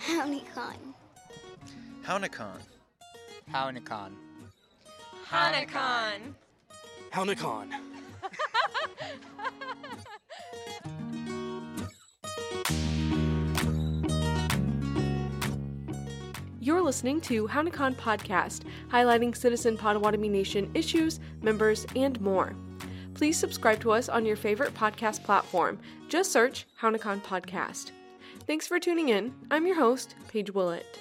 Hownikan. Hownikan. Hownikan. Hownikan. Hownikan. You're listening to Hownikan Podcast, highlighting Citizen Potawatomi Nation issues, members, and more. Please subscribe to us on your favorite podcast platform. Just search Hownikan Podcast. Thanks for tuning in. I'm your host, Paige Willett.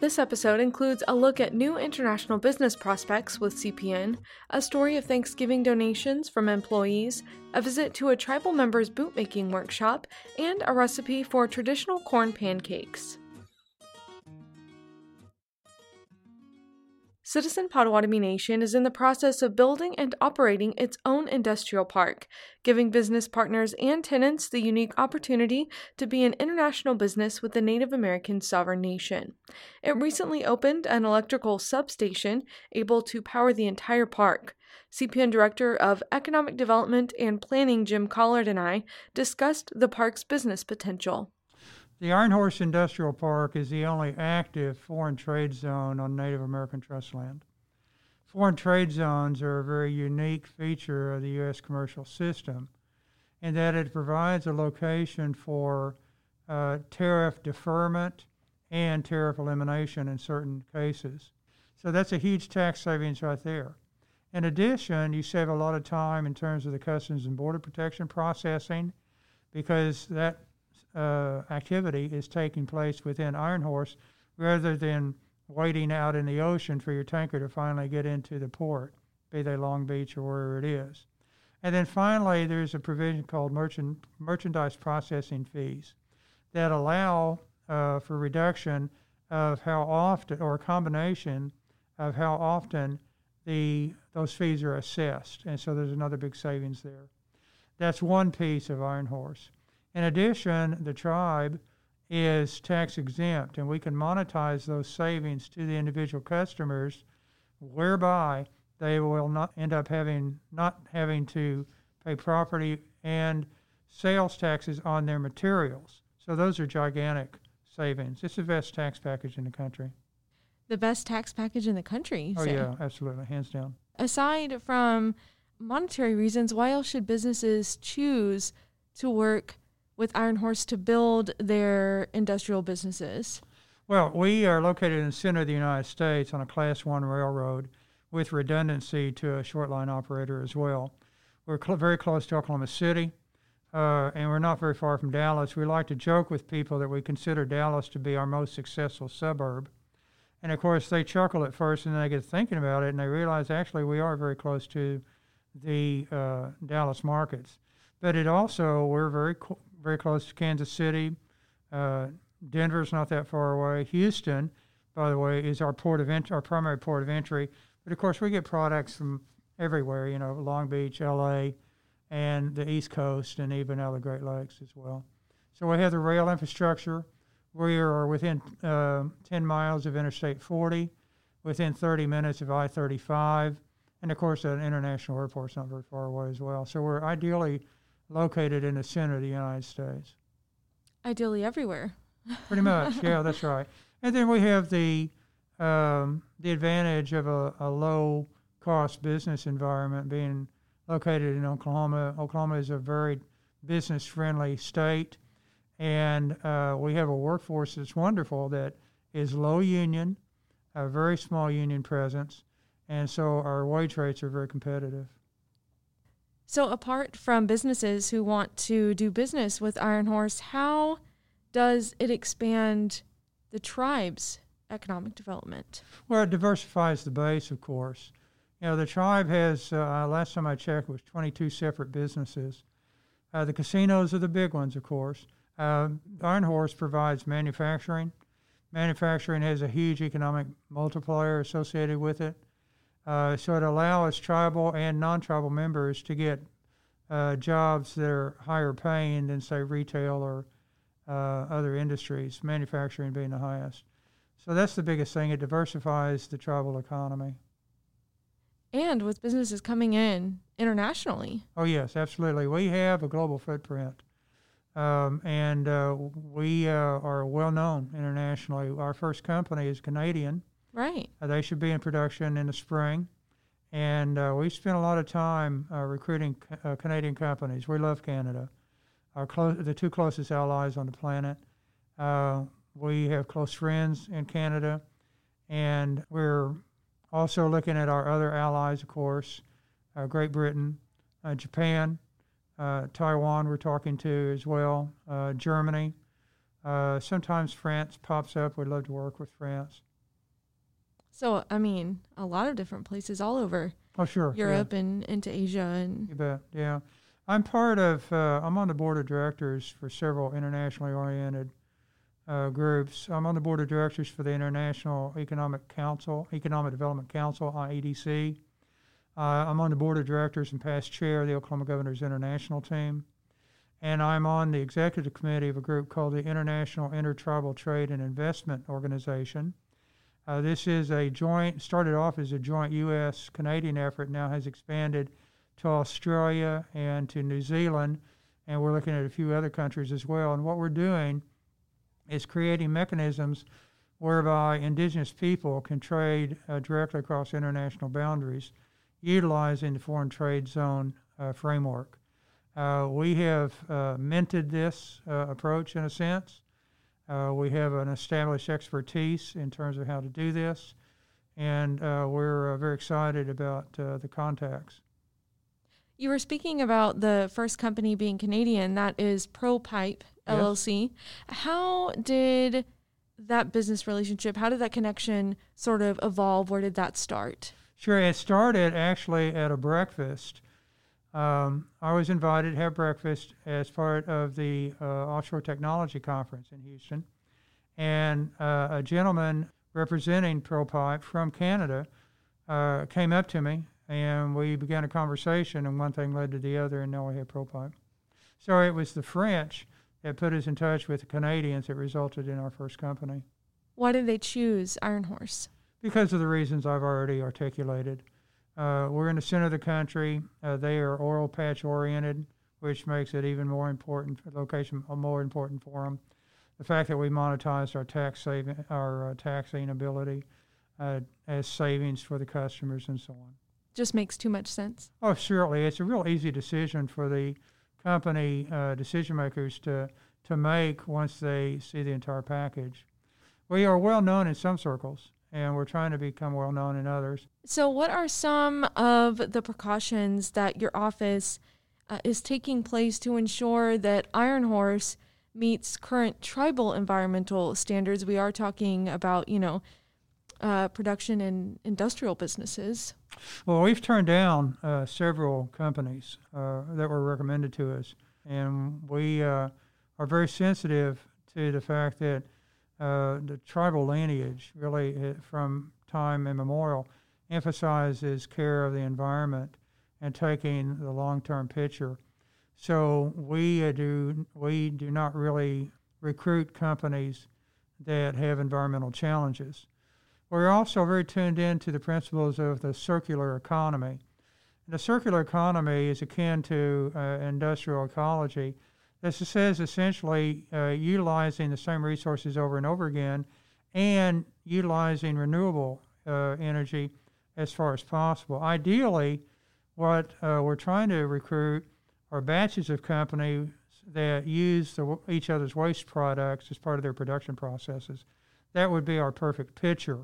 This episode includes a look at new international business prospects with CPN, a story of Thanksgiving donations from employees, a visit to a tribal members bootmaking workshop, and a recipe for traditional corn pancakes. Citizen Potawatomi Nation is in the process of building and operating its own industrial park, giving business partners and tenants the unique opportunity to be an international business with the Native American sovereign nation. It recently opened an electrical substation able to power the entire park. CPN Director of Economic Development and Planning Jim Collard and I discussed the park's business potential. The Iron Horse Industrial Park is the only active foreign trade zone on Native American trust land. Foreign trade zones are a very unique feature of the U.S. commercial system in that it provides a location for uh, tariff deferment and tariff elimination in certain cases. So that's a huge tax savings right there. In addition, you save a lot of time in terms of the Customs and Border Protection processing because that uh, activity is taking place within Iron Horse rather than waiting out in the ocean for your tanker to finally get into the port, be they Long Beach or wherever it is. And then finally, there's a provision called merchant, merchandise processing fees that allow uh, for reduction of how often, or a combination of how often the those fees are assessed. And so there's another big savings there. That's one piece of Iron Horse. In addition, the tribe is tax exempt, and we can monetize those savings to the individual customers, whereby they will not end up having not having to pay property and sales taxes on their materials. So those are gigantic savings. It's the best tax package in the country. The best tax package in the country. Oh say? yeah, absolutely, hands down. Aside from monetary reasons, why else should businesses choose to work with Iron Horse to build their industrial businesses? Well, we are located in the center of the United States on a Class One railroad, with redundancy to a short line operator as well. We're cl- very close to Oklahoma City, uh, and we're not very far from Dallas. We like to joke with people that we consider Dallas to be our most successful suburb. And of course, they chuckle at first, and then they get thinking about it, and they realize actually we are very close to the uh, Dallas markets. But it also we're very very close to Kansas City. Uh, Denver's not that far away. Houston, by the way, is our port of ent- our primary port of entry. But of course, we get products from everywhere. You know, Long Beach, L.A., and the East Coast, and even out of the Great Lakes as well. So we have the rail infrastructure. We are within uh, 10 miles of Interstate 40, within 30 minutes of I-35, and of course, an international airport's not very far away as well. So we're ideally located in the center of the United States. Ideally, everywhere. Pretty much, yeah, that's right. And then we have the um, the advantage of a, a low cost business environment being located in Oklahoma. Oklahoma is a very business friendly state, and uh, we have a workforce that's wonderful that is low union, a very small union presence, and so our wage rates are very competitive. So, apart from businesses who want to do business with Iron Horse, how does it expand the tribe's economic development? Well, it diversifies the base, of course. You know, the tribe has, uh, last time I checked, was 22 separate businesses. Uh, the casinos are the big ones, of course. Uh, Iron Horse provides manufacturing. Manufacturing has a huge economic multiplier associated with it. Uh, so it allows tribal and non-tribal members to get uh, jobs that are higher paying than, say, retail or uh, other industries, manufacturing being the highest. So that's the biggest thing. It diversifies the tribal economy. And with businesses coming in internationally. Oh, yes, absolutely. We have a global footprint. Um, and uh, we uh, are well known internationally. Our first company is Canadian. Right. Uh, they should be in production in the spring. And uh, we spent a lot of time uh, recruiting uh, Canadian companies. We love Canada. Our clo- the two closest allies on the planet. Uh, we have close friends in Canada, and we're also looking at our other allies, of course, uh, Great Britain, Japan, Taiwan. We're talking to as well, Germany. sometimes France pops up. We'd love to work with France. So, I mean, a lot of different places all over. Oh, sure. Europe yeah. and into Asia and. You bet. Yeah, I'm part of. Uh, I'm on the board of directors for several internationally oriented uh, groups. I'm on the board of directors for the International Economic Council, Economic Development Council, IEDC. Uh, I'm on the board of directors and past chair of the Oklahoma Governors International Team. And I'm on the executive committee of a group called the International Intertribal Trade and Investment Organization. Uh, this is a joint, started off as a joint U.S. Canadian effort, now has expanded to Australia and to New Zealand, and we're looking at a few other countries as well. And what we're doing is creating mechanisms whereby indigenous people can trade uh, directly across international boundaries utilizing the foreign trade zone uh, framework. Uh, we have uh, minted this uh, approach in a sense. Uh, we have an established expertise in terms of how to do this, and uh, we're uh, very excited about uh, the contacts. You were speaking about the first company being Canadian, that is ProPipe LLC. Yes. How did that business relationship, how did that connection sort of evolve? Where did that start? Sure, it started actually at a breakfast um, I was invited to have breakfast as part of the uh, Offshore Technology Conference in Houston. And uh, a gentleman representing ProPipe from Canada uh, came up to me and we began a conversation, and one thing led to the other, and now we have ProPipe. So it was the French that put us in touch with the Canadians that resulted in our first company. Why did they choose Iron Horse? Because of the reasons I've already articulated. Uh, we're in the center of the country. Uh, they are oil patch oriented, which makes it even more important, location uh, more important for them. The fact that we monetized our tax saving, our uh, taxing ability uh, as savings for the customers and so on. Just makes too much sense. Oh, certainly. It's a real easy decision for the company uh, decision makers to, to make once they see the entire package. We are well known in some circles and we're trying to become well known in others. So, what are some of the precautions that your office uh, is taking place to ensure that Iron Horse meets current tribal environmental standards? We are talking about, you know, uh, production and industrial businesses. Well, we've turned down uh, several companies uh, that were recommended to us, and we uh, are very sensitive to the fact that uh, the tribal lineage, really uh, from time immemorial, emphasizes care of the environment and taking the long-term picture. So we uh, do we do not really recruit companies that have environmental challenges. We're also very tuned in to the principles of the circular economy. The circular economy is akin to uh, industrial ecology this says essentially uh, utilizing the same resources over and over again and utilizing renewable uh, energy as far as possible. Ideally, what uh, we're trying to recruit are batches of companies that use the, each other's waste products as part of their production processes. That would be our perfect picture.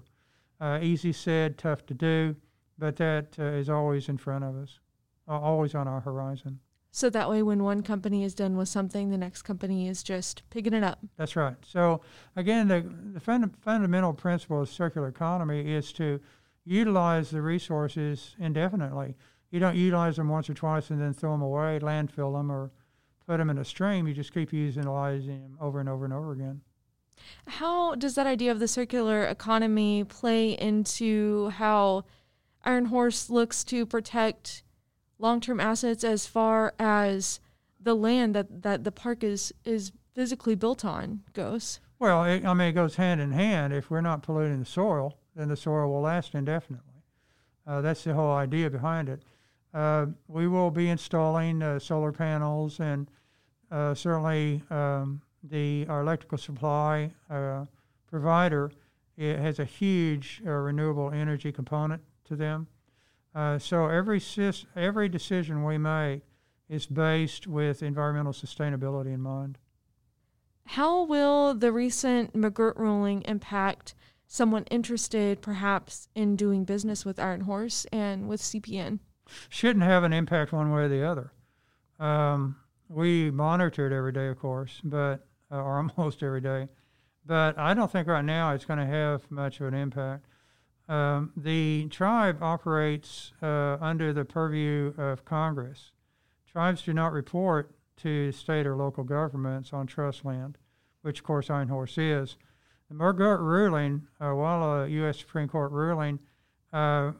Uh, easy said, tough to do, but that uh, is always in front of us, always on our horizon. So that way, when one company is done with something, the next company is just picking it up. That's right. So, again, the, the fund, fundamental principle of circular economy is to utilize the resources indefinitely. You don't utilize them once or twice and then throw them away, landfill them, or put them in a stream. You just keep utilizing them over and over and over again. How does that idea of the circular economy play into how Iron Horse looks to protect long term assets as far as the land that, that the park is, is physically built on goes? Well, it, I mean, it goes hand in hand. If we're not polluting the soil, then the soil will last indefinitely. Uh, that's the whole idea behind it. Uh, we will be installing uh, solar panels and uh, certainly um, the our electrical supply uh, provider has a huge uh, renewable energy component to them. Uh, so every every decision we make is based with environmental sustainability in mind. How will the recent McGirt ruling impact someone interested, perhaps, in doing business with Iron Horse and with CPN? Shouldn't have an impact one way or the other. Um, we monitor it every day, of course, but uh, or almost every day. But I don't think right now it's going to have much of an impact. Um, the tribe operates uh, under the purview of Congress. Tribes do not report to state or local governments on trust land, which of course Iron Horse is. The McGirt ruling, uh, while a U.S. Supreme Court ruling, uh,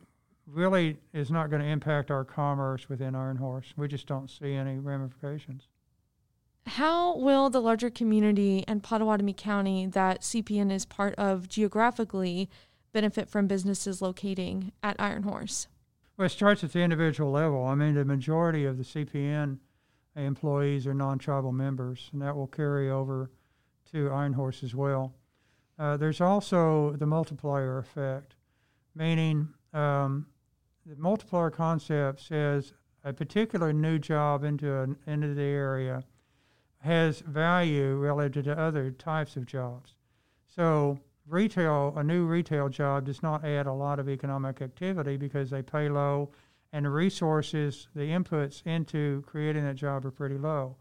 really is not going to impact our commerce within Iron Horse. We just don't see any ramifications. How will the larger community and Pottawatomie County that CPN is part of geographically benefit from businesses locating at Iron Horse? Well, it starts at the individual level. I mean, the majority of the CPN employees are non tribal members, and that will carry over to Iron Horse as well. Uh, there's also the multiplier effect, meaning um, the multiplier concept says a particular new job into, an, into the area has value relative to other types of jobs. So retail, a new retail job does not add a lot of economic activity because they pay low and the resources, the inputs into creating that job are pretty low.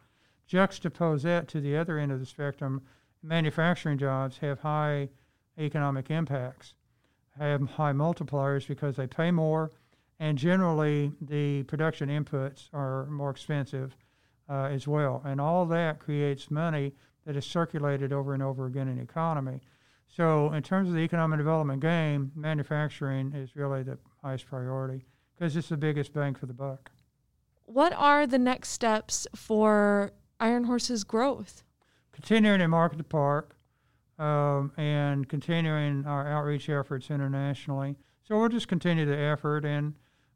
Juxtapose that to the other end of the spectrum, manufacturing jobs have high economic impacts, have high multipliers because they pay more, and generally the production inputs are more expensive uh, as well. And all that creates money that is circulated over and over again in the economy. So, in terms of the economic development game, manufacturing is really the highest priority because it's the biggest bang for the buck. What are the next steps for Iron Horse's growth? Continuing to market the park um, and continuing our outreach efforts internationally. So, we'll just continue the effort and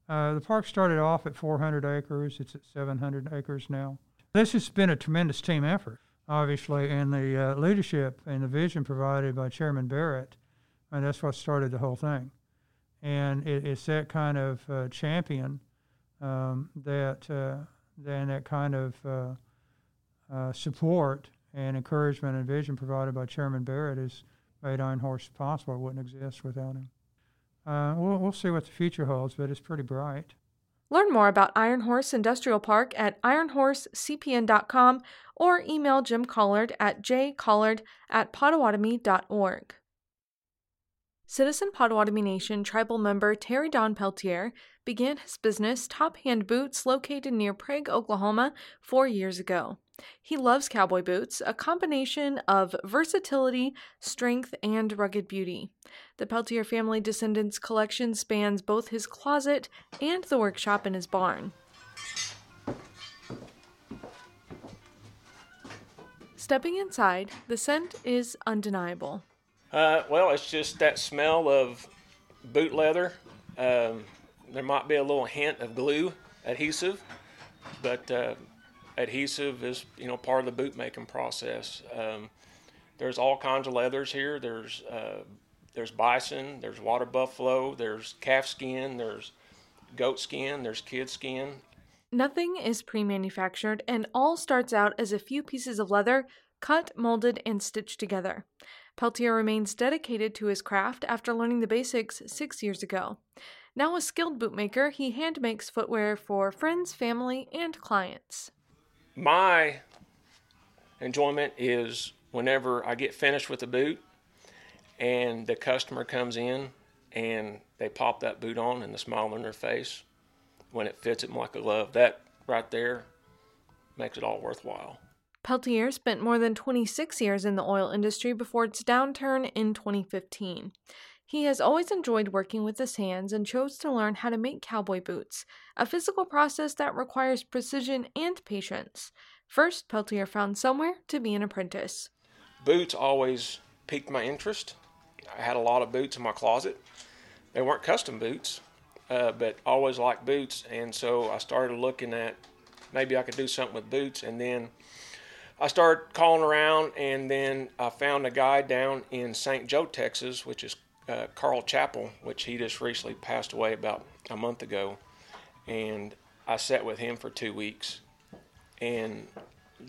uh, the park started off at 400 acres. It's at 700 acres now. This has been a tremendous team effort, obviously, and the uh, leadership and the vision provided by Chairman Barrett, and that's what started the whole thing. And it, it's that kind of uh, champion um, that, uh, and that kind of uh, uh, support and encouragement and vision provided by Chairman Barrett has made Iron Horse possible. It wouldn't exist without him. Uh, we'll, we'll see what the future holds, but it's pretty bright. Learn more about Iron Horse Industrial Park at ironhorsecpn.com or email Jim Collard at jcollard at potawatomi.org. Citizen Potawatomi Nation tribal member Terry Don Peltier began his business Top Hand Boots located near Prague, Oklahoma, four years ago. He loves cowboy boots, a combination of versatility, strength, and rugged beauty. The Peltier family descendants collection spans both his closet and the workshop in his barn. Stepping inside, the scent is undeniable. Uh, well, it's just that smell of boot leather. Um, there might be a little hint of glue adhesive, but uh, adhesive is you know part of the boot making process. Um, there's all kinds of leathers here. There's uh, there's bison, there's water buffalo, there's calf skin, there's goat skin, there's kid skin. Nothing is pre manufactured, and all starts out as a few pieces of leather cut, molded, and stitched together. Peltier remains dedicated to his craft after learning the basics six years ago. Now a skilled bootmaker, he hand makes footwear for friends, family, and clients. My enjoyment is whenever I get finished with the boot and the customer comes in and they pop that boot on and the smile on their face when it fits them like a glove. That right there makes it all worthwhile. Peltier spent more than 26 years in the oil industry before its downturn in 2015. He has always enjoyed working with his hands and chose to learn how to make cowboy boots, a physical process that requires precision and patience. First, Peltier found somewhere to be an apprentice. Boots always piqued my interest. I had a lot of boots in my closet. They weren't custom boots, uh, but always liked boots, and so I started looking at maybe I could do something with boots, and then I started calling around, and then I found a guy down in St. Jo, Texas, which is uh, Carl Chappell, which he just recently passed away about a month ago. And I sat with him for two weeks and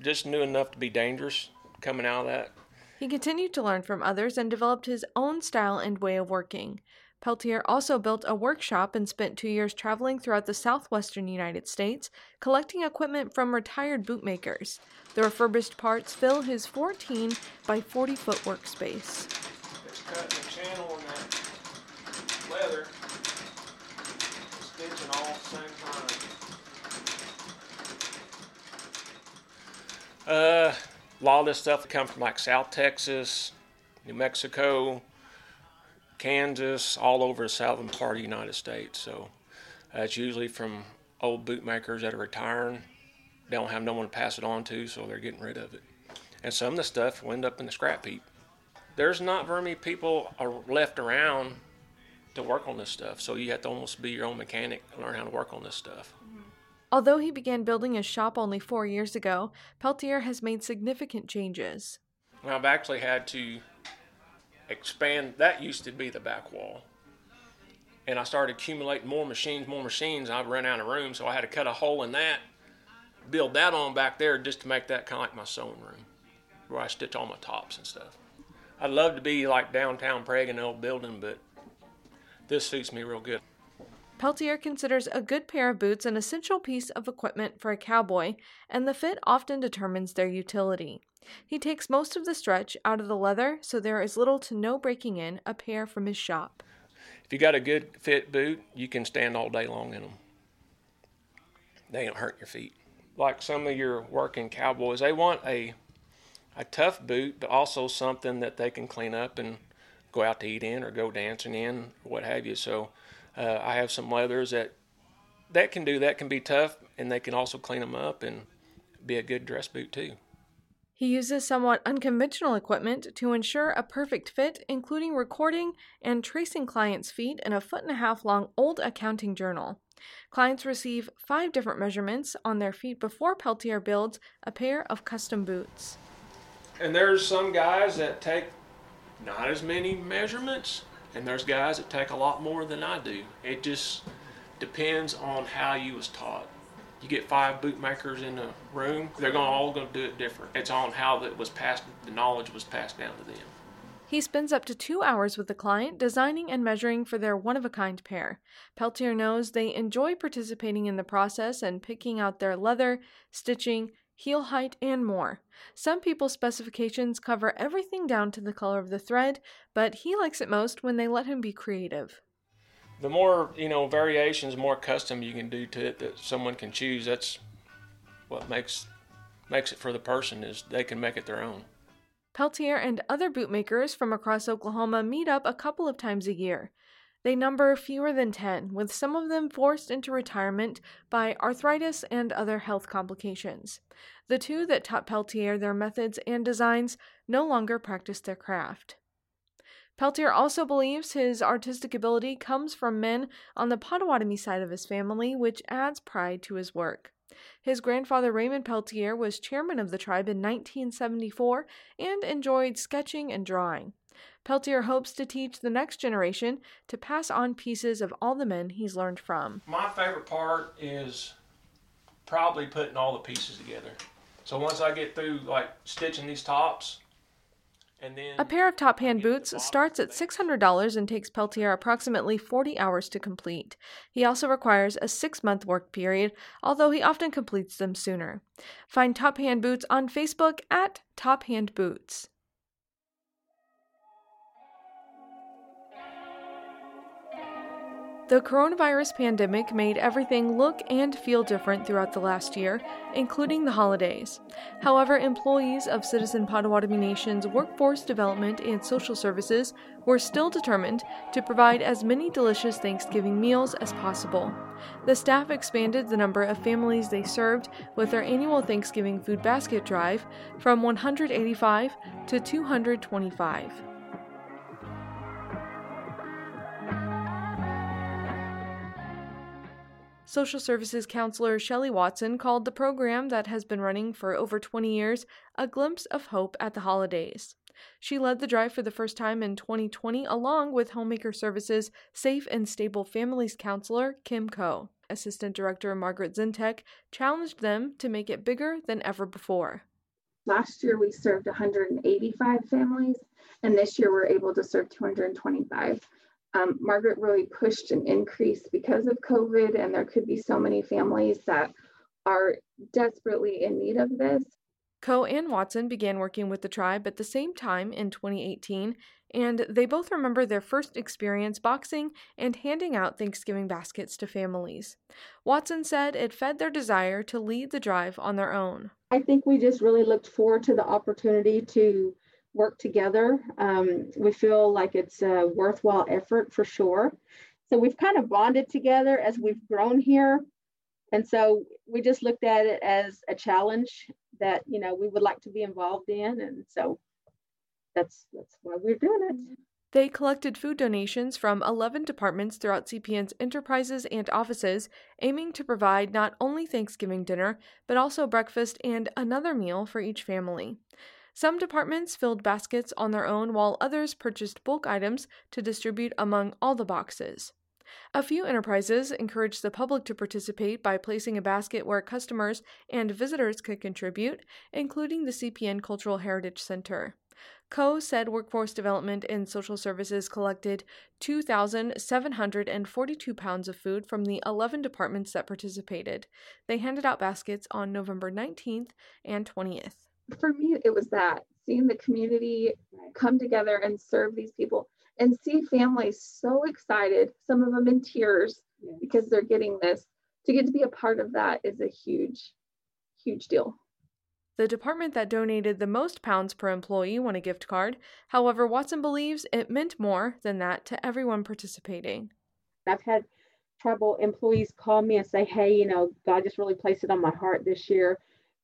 just knew enough to be dangerous coming out of that. He continued to learn from others and developed his own style and way of working. Peltier also built a workshop and spent two years traveling throughout the southwestern United States, collecting equipment from retired bootmakers. The refurbished parts fill his 14 by 40 foot workspace. It's cutting the channel on that leather, stitching all at the same time. Uh, a lot of this stuff comes from like South Texas, New Mexico, Kansas, all over the southern part of the United States. So uh, it's usually from old bootmakers that are retiring. They don't have no one to pass it on to, so they're getting rid of it. And some of the stuff will end up in the scrap heap. There's not very many people left around to work on this stuff, so you have to almost be your own mechanic and learn how to work on this stuff. Although he began building his shop only four years ago, Peltier has made significant changes. I've actually had to expand. That used to be the back wall. And I started accumulating more machines, more machines. I ran out of room, so I had to cut a hole in that, build that on back there just to make that kind of like my sewing room, where I stitch all my tops and stuff. I'd love to be like downtown Prague in an old building, but this suits me real good. Peltier considers a good pair of boots an essential piece of equipment for a cowboy, and the fit often determines their utility. He takes most of the stretch out of the leather, so there is little to no breaking in a pair from his shop. If you got a good fit boot, you can stand all day long in them. They don't hurt your feet. Like some of your working cowboys, they want a a tough boot, but also something that they can clean up and go out to eat in or go dancing in, what have you. So uh, I have some leathers that that can do that can be tough, and they can also clean them up and be a good dress boot too. He uses somewhat unconventional equipment to ensure a perfect fit, including recording and tracing clients' feet in a foot and a half long old accounting journal. Clients receive five different measurements on their feet before Peltier builds a pair of custom boots. And there's some guys that take not as many measurements, and there's guys that take a lot more than I do. It just depends on how you was taught. You get five bootmakers in a room, they're gonna all gonna do it different. It's on how that was passed, the knowledge was passed down to them. He spends up to two hours with the client designing and measuring for their one of a kind pair. Peltier knows they enjoy participating in the process and picking out their leather, stitching, heel height, and more. Some people's specifications cover everything down to the color of the thread, but he likes it most when they let him be creative. The more, you know, variations, more custom you can do to it that someone can choose, that's what makes makes it for the person is they can make it their own. Peltier and other bootmakers from across Oklahoma meet up a couple of times a year. They number fewer than 10, with some of them forced into retirement by arthritis and other health complications. The two that taught Peltier their methods and designs no longer practice their craft. Peltier also believes his artistic ability comes from men on the Potawatomi side of his family, which adds pride to his work. His grandfather Raymond Peltier was chairman of the tribe in 1974 and enjoyed sketching and drawing. Peltier hopes to teach the next generation to pass on pieces of all the men he's learned from. My favorite part is probably putting all the pieces together. So once I get through like stitching these tops, and then A pair of top hand boots starts at $600 and takes Peltier approximately 40 hours to complete. He also requires a six month work period, although he often completes them sooner. Find Top Hand Boots on Facebook at Top Hand Boots. The coronavirus pandemic made everything look and feel different throughout the last year, including the holidays. However, employees of Citizen Potawatomi Nation's Workforce Development and Social Services were still determined to provide as many delicious Thanksgiving meals as possible. The staff expanded the number of families they served with their annual Thanksgiving food basket drive from 185 to 225. Social Services Counselor Shelley Watson called the program that has been running for over 20 years a glimpse of hope at the holidays. She led the drive for the first time in 2020 along with Homemaker Services Safe and Stable Families Counselor Kim Coe. Assistant Director Margaret Zintek challenged them to make it bigger than ever before. Last year we served 185 families, and this year we're able to serve 225 um, Margaret really pushed an increase because of COVID, and there could be so many families that are desperately in need of this. Coe and Watson began working with the tribe at the same time in 2018, and they both remember their first experience boxing and handing out Thanksgiving baskets to families. Watson said it fed their desire to lead the drive on their own. I think we just really looked forward to the opportunity to work together. Um, we feel like it's a worthwhile effort for sure. So we've kind of bonded together as we've grown here. And so we just looked at it as a challenge that, you know, we would like to be involved in. And so that's that's why we're doing it. They collected food donations from 11 departments throughout CPN's enterprises and offices, aiming to provide not only Thanksgiving dinner, but also breakfast and another meal for each family. Some departments filled baskets on their own, while others purchased bulk items to distribute among all the boxes. A few enterprises encouraged the public to participate by placing a basket where customers and visitors could contribute, including the CPN Cultural Heritage Center. Coe said Workforce Development and Social Services collected 2,742 pounds of food from the 11 departments that participated. They handed out baskets on November 19th and 20th for me, it was that seeing the community come together and serve these people and see families so excited, some of them in tears yes. because they're getting this. To get to be a part of that is a huge, huge deal. The department that donated the most pounds per employee won a gift card. However, Watson believes it meant more than that to everyone participating. I've had trouble employees call me and say, hey, you know, God just really placed it on my heart this year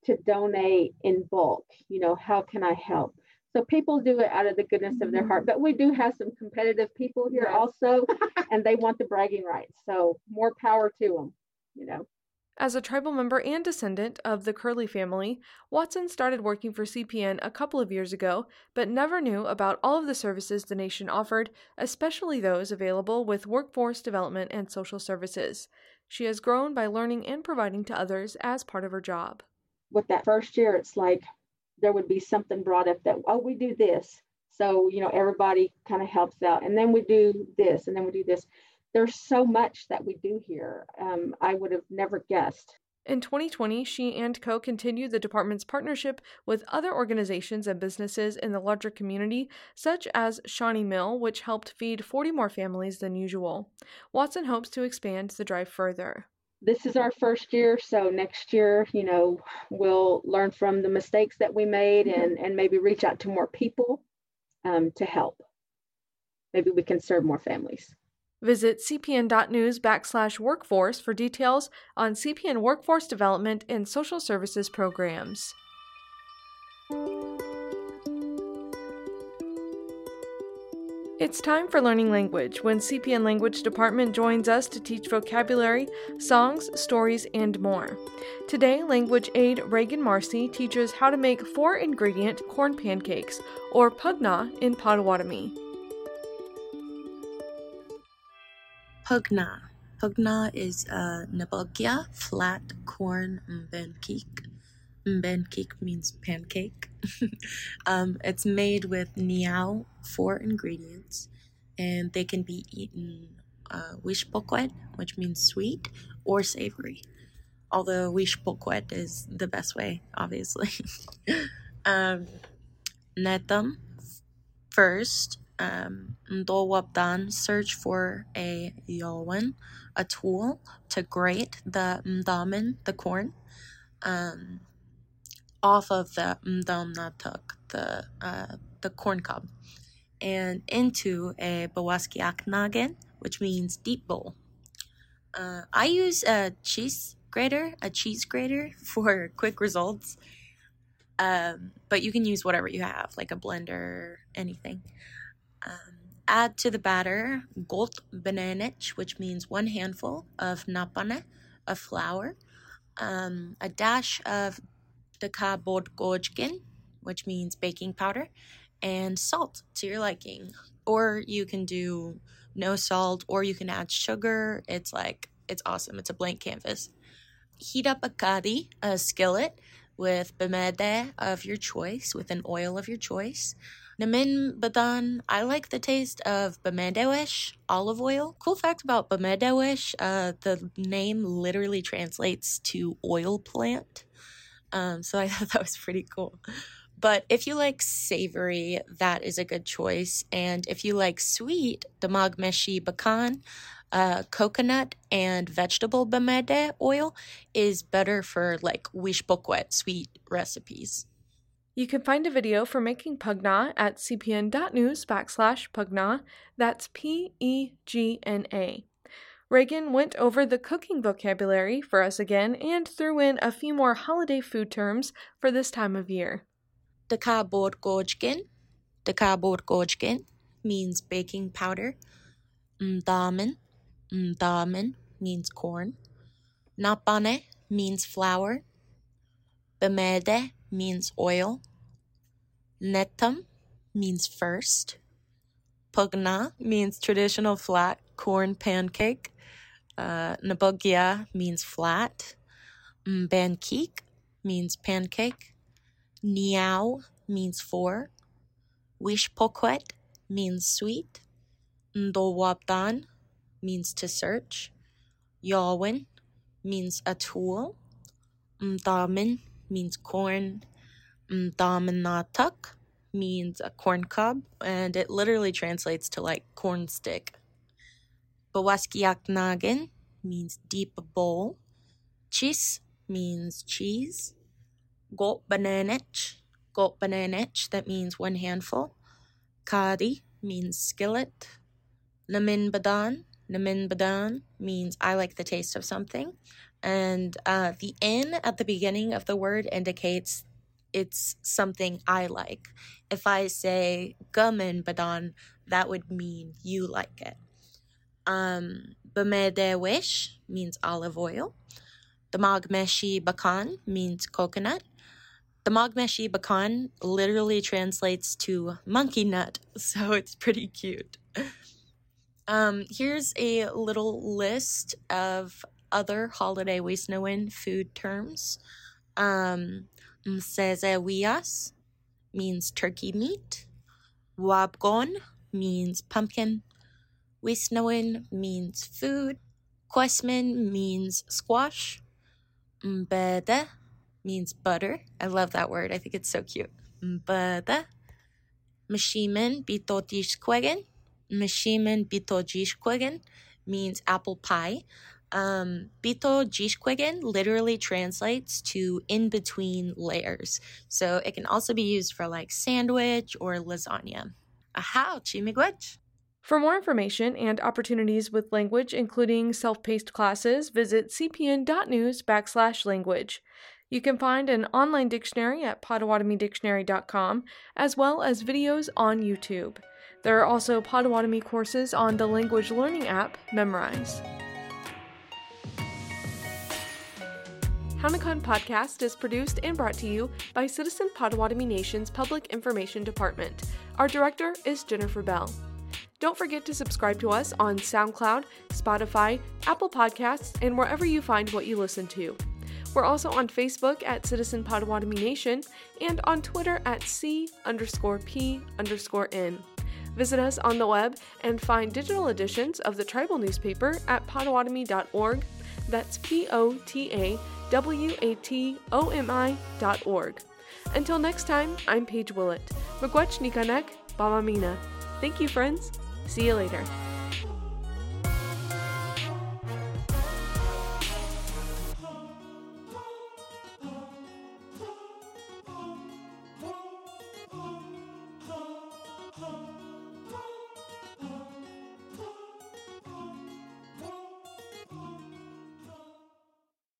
to donate in bulk. You know, how can I help? So people do it out of the goodness of their heart, mm-hmm. but we do have some competitive people here yes. also, and they want the bragging rights. So more power to them, you know. As a tribal member and descendant of the Curley family, Watson started working for CPN a couple of years ago, but never knew about all of the services the nation offered, especially those available with workforce development and social services. She has grown by learning and providing to others as part of her job with that first year, it's like there would be something brought up that, oh, we do this. So, you know, everybody kind of helps out. And then we do this, and then we do this. There's so much that we do here. Um, I would have never guessed. In 2020, she and Coe continued the department's partnership with other organizations and businesses in the larger community, such as Shawnee Mill, which helped feed 40 more families than usual. Watson hopes to expand the drive further this is our first year so next year you know we'll learn from the mistakes that we made and and maybe reach out to more people um, to help. Maybe we can serve more families. Visit cpn.news backslash workforce for details on cpn workforce development and social services programs It's time for learning language when CPN Language Department joins us to teach vocabulary, songs, stories, and more. Today, language aide Reagan Marcy teaches how to make four ingredient corn pancakes, or pugna in Potawatomi. Pugna. Pugna is a nabagia, flat corn pancake. Pancake means pancake. um, it's made with niao, four ingredients, and they can be eaten uh, wishpokwet, which means sweet, or savory. Although wishpokwet is the best way, obviously. um, netam, first, um, Ndowabdan search for a yawan, a tool to grate the mdamen, the corn. Um, off of the mdamnatuk, the uh, the corn cob, and into a bawaskiaknagen, which means deep bowl. Uh, I use a cheese grater, a cheese grater for quick results. Um, but you can use whatever you have, like a blender, anything. Um, add to the batter golt benenich, which means one handful of napane, of flour, um, a dash of decabodgojkin, which means baking powder, and salt to your liking. Or you can do no salt, or you can add sugar. It's like, it's awesome. It's a blank canvas. Heat up a kadi, a skillet, with bemede of your choice, with an oil of your choice. Namin badan, I like the taste of bemedewish olive oil. Cool fact about bemedewish, uh, the name literally translates to oil plant. Um, so I thought that was pretty cool. But if you like savory, that is a good choice. And if you like sweet, the magmeshi bakan, uh, coconut and vegetable bemede oil is better for like wishbokwet sweet recipes. You can find a video for making pugna at cpn.news backslash pugna. That's P E G N A. Reagan went over the cooking vocabulary for us again and threw in a few more holiday food terms for this time of year. Dekabodgojkin. Dekabodgojkin means baking powder. Mdamen. Mdamen means corn. Napane means flour. Bemede means oil. Netam means first. Pugna means traditional flat corn pancake. Uh, means flat. Mbankik means pancake. Niao means four. Wishpokwet means sweet. Ndowabdan means to search. Yawin means a tool. Mdamin means corn. Mdaminatuk means a corn cob, and it literally translates to like corn stick. Bawaskiaknagin means deep bowl. Chis means cheese. Got bananich. Got bananich, that means one handful. Kadi means skillet. Namin badan. Namin badan means I like the taste of something. And uh, the N at the beginning of the word indicates it's something I like. If I say gamin badan, that would mean you like it. Um, wish means olive oil. The magmeshi bakan means coconut. The magmeshi bakan literally translates to monkey nut, so it's pretty cute. Um, here's a little list of other holiday Wisnowin food terms. Um, Msezewias means turkey meat. Wabgon means pumpkin. Wisnowin means food. Kwesman means squash. Mbede means butter. I love that word. I think it's so cute. Mbede. Mashimen bitotishkwegen. Mashimen bitotishkwegen means apple pie. Um, bito jishkwegen literally translates to in between layers. So it can also be used for like sandwich or lasagna. Aha, chimigwech. For more information and opportunities with language, including self paced classes, visit cpn.news backslash language. You can find an online dictionary at potawatomi.dictionary.com, as well as videos on YouTube. There are also Potawatomi courses on the language learning app Memrise. Hownikan Podcast is produced and brought to you by Citizen Potawatomi Nation's Public Information Department. Our director is Jennifer Bell. Don't forget to subscribe to us on SoundCloud, Spotify, Apple Podcasts, and wherever you find what you listen to. We're also on Facebook at Citizen Potawatomi Nation and on Twitter at C underscore P underscore N. Visit us on the web and find digital editions of the tribal newspaper at potawatomi.org. That's P O T A W A T O M I dot org. Until next time, I'm Paige Willett. Miigwech Nikanek, Bamamina. Thank you, friends. See you later.